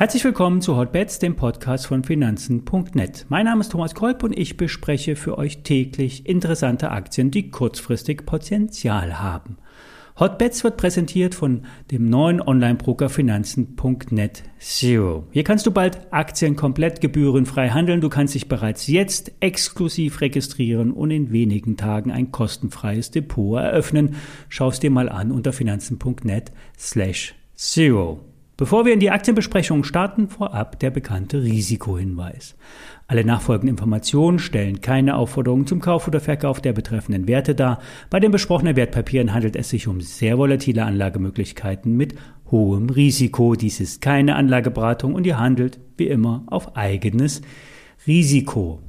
Herzlich willkommen zu Hotbets, dem Podcast von Finanzen.net. Mein Name ist Thomas Kolb und ich bespreche für euch täglich interessante Aktien, die kurzfristig Potenzial haben. Hotbets wird präsentiert von dem neuen Online-Broker Finanzen.net Zero. Hier kannst du bald Aktien komplett gebührenfrei handeln. Du kannst dich bereits jetzt exklusiv registrieren und in wenigen Tagen ein kostenfreies Depot eröffnen. Schau es dir mal an unter finanzen.net slash zero. Bevor wir in die Aktienbesprechung starten, vorab der bekannte Risikohinweis. Alle nachfolgenden Informationen stellen keine Aufforderung zum Kauf oder Verkauf der betreffenden Werte dar. Bei den besprochenen Wertpapieren handelt es sich um sehr volatile Anlagemöglichkeiten mit hohem Risiko. Dies ist keine Anlageberatung und ihr handelt wie immer auf eigenes Risiko.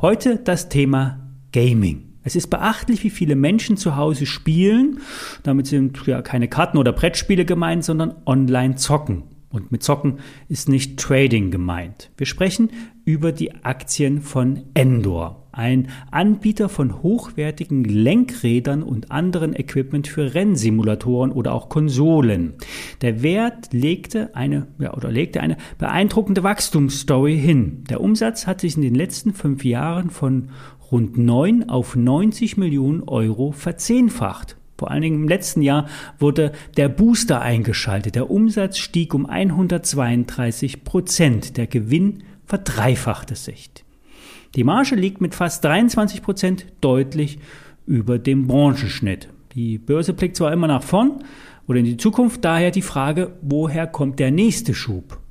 Heute das Thema Gaming. Es ist beachtlich, wie viele Menschen zu Hause spielen. Damit sind ja keine Karten oder Brettspiele gemeint, sondern online zocken. Und mit Zocken ist nicht Trading gemeint. Wir sprechen über die Aktien von Endor, ein Anbieter von hochwertigen Lenkrädern und anderen Equipment für Rennsimulatoren oder auch Konsolen. Der Wert legte eine ja, oder legte eine beeindruckende Wachstumsstory hin. Der Umsatz hat sich in den letzten fünf Jahren von rund 9 auf 90 Millionen Euro verzehnfacht. Vor allen Dingen im letzten Jahr wurde der Booster eingeschaltet. Der Umsatz stieg um 132 Prozent. Der Gewinn verdreifachte sich. Die Marge liegt mit fast 23 Prozent deutlich über dem Branchenschnitt. Die Börse blickt zwar immer nach vorn oder in die Zukunft, daher die Frage, woher kommt der nächste Schub?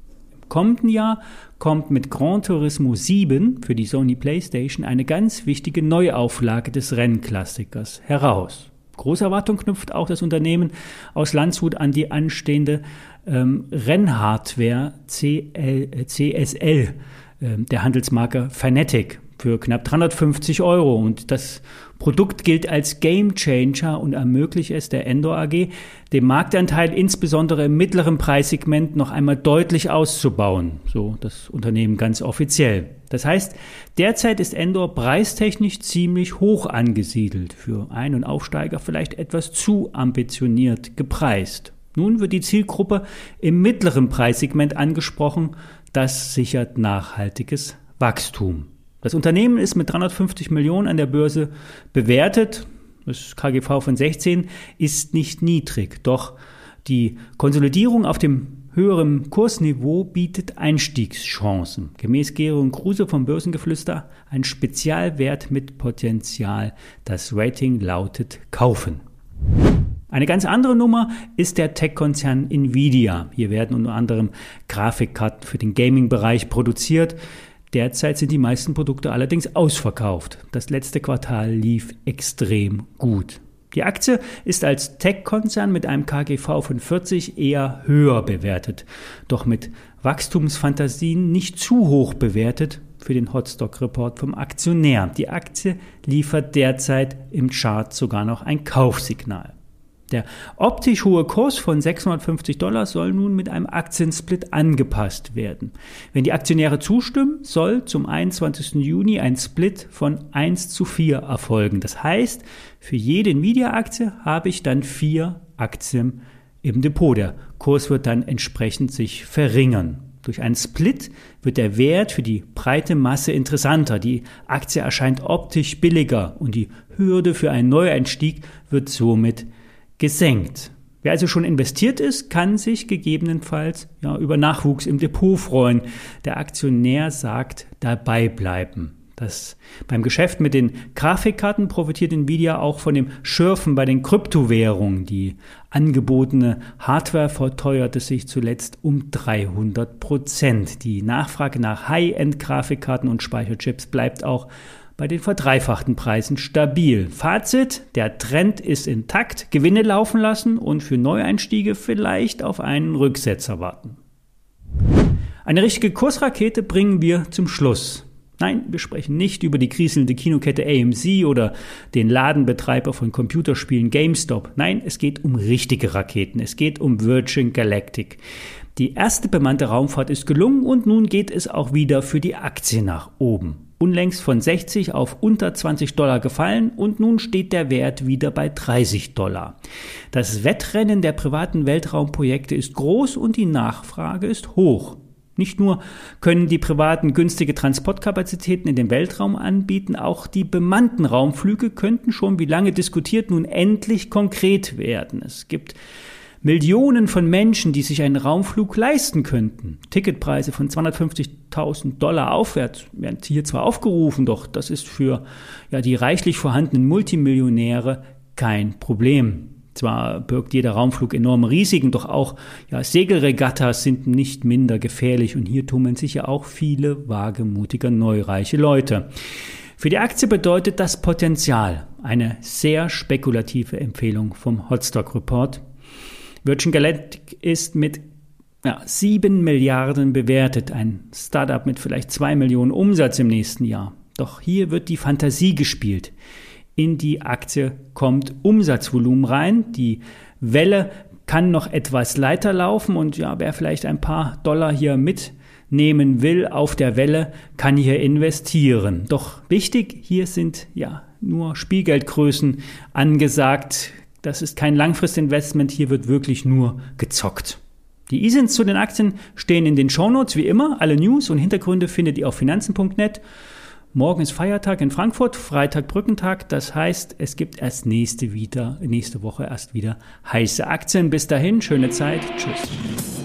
Kommenden Jahr kommt mit Gran Turismo 7 für die Sony PlayStation eine ganz wichtige Neuauflage des Rennklassikers heraus. Große Erwartung knüpft auch das Unternehmen aus Landshut an die anstehende ähm, Rennhardware CL, CSL äh, der Handelsmarke Fanatic für knapp 350 Euro. Und das Produkt gilt als Game Changer und ermöglicht es der Endor AG, den Marktanteil insbesondere im mittleren Preissegment noch einmal deutlich auszubauen. So das Unternehmen ganz offiziell. Das heißt, derzeit ist Endor preistechnisch ziemlich hoch angesiedelt. Für Ein- und Aufsteiger vielleicht etwas zu ambitioniert gepreist. Nun wird die Zielgruppe im mittleren Preissegment angesprochen. Das sichert nachhaltiges Wachstum. Das Unternehmen ist mit 350 Millionen an der Börse bewertet. Das KGV von 16 ist nicht niedrig, doch die Konsolidierung auf dem höheren Kursniveau bietet Einstiegschancen. Gemäß Gero Kruse vom Börsengeflüster ein Spezialwert mit Potenzial. Das Rating lautet kaufen. Eine ganz andere Nummer ist der Tech-Konzern Nvidia. Hier werden unter anderem Grafikkarten für den Gaming-Bereich produziert. Derzeit sind die meisten Produkte allerdings ausverkauft. Das letzte Quartal lief extrem gut. Die Aktie ist als Tech-Konzern mit einem KGV von 40 eher höher bewertet, doch mit Wachstumsfantasien nicht zu hoch bewertet für den Hotstock-Report vom Aktionär. Die Aktie liefert derzeit im Chart sogar noch ein Kaufsignal. Der optisch hohe Kurs von 650 Dollar soll nun mit einem Aktiensplit angepasst werden. Wenn die Aktionäre zustimmen, soll zum 21. Juni ein Split von 1 zu 4 erfolgen. Das heißt, für jede Nvidia-Aktie habe ich dann vier Aktien im Depot. Der Kurs wird dann entsprechend sich verringern. Durch einen Split wird der Wert für die breite Masse interessanter. Die Aktie erscheint optisch billiger und die Hürde für einen Neueinstieg wird somit gesenkt. Wer also schon investiert ist, kann sich gegebenenfalls ja, über Nachwuchs im Depot freuen. Der Aktionär sagt dabei bleiben. Das, beim Geschäft mit den Grafikkarten profitiert Nvidia auch von dem Schürfen bei den Kryptowährungen. Die angebotene Hardware verteuerte sich zuletzt um 300 Prozent. Die Nachfrage nach High-End-Grafikkarten und Speicherchips bleibt auch bei den verdreifachten Preisen stabil. Fazit, der Trend ist intakt, Gewinne laufen lassen und für Neueinstiege vielleicht auf einen Rücksetzer warten. Eine richtige Kursrakete bringen wir zum Schluss. Nein, wir sprechen nicht über die kriselnde Kinokette AMC oder den Ladenbetreiber von Computerspielen GameStop. Nein, es geht um richtige Raketen. Es geht um Virgin Galactic. Die erste bemannte Raumfahrt ist gelungen und nun geht es auch wieder für die Aktie nach oben. Unlängst von 60 auf unter 20 Dollar gefallen und nun steht der Wert wieder bei 30 Dollar. Das Wettrennen der privaten Weltraumprojekte ist groß und die Nachfrage ist hoch. Nicht nur können die privaten günstige Transportkapazitäten in den Weltraum anbieten, auch die bemannten Raumflüge könnten schon wie lange diskutiert nun endlich konkret werden. Es gibt Millionen von Menschen, die sich einen Raumflug leisten könnten. Ticketpreise von 250.000 Dollar aufwärts werden hier zwar aufgerufen, doch das ist für ja, die reichlich vorhandenen Multimillionäre kein Problem. Zwar birgt jeder Raumflug enorme Risiken, doch auch ja, Segelregattas sind nicht minder gefährlich und hier tummeln sich ja auch viele wagemutige neureiche Leute. Für die Aktie bedeutet das Potenzial eine sehr spekulative Empfehlung vom Hotstock Report. Virgin Galactic ist mit ja, 7 Milliarden bewertet, ein Startup mit vielleicht 2 Millionen Umsatz im nächsten Jahr. Doch hier wird die Fantasie gespielt in die Aktie kommt Umsatzvolumen rein. Die Welle kann noch etwas leiter laufen und ja, wer vielleicht ein paar Dollar hier mitnehmen will auf der Welle, kann hier investieren. Doch wichtig, hier sind ja nur Spielgeldgrößen angesagt. Das ist kein Langfristinvestment, hier wird wirklich nur gezockt. Die ISINs zu den Aktien stehen in den Shownotes wie immer. Alle News und Hintergründe findet ihr auf finanzen.net. Morgen ist Feiertag in Frankfurt, Freitag Brückentag. Das heißt, es gibt erst nächste, wieder, nächste Woche erst wieder heiße Aktien. Bis dahin, schöne Zeit. Tschüss.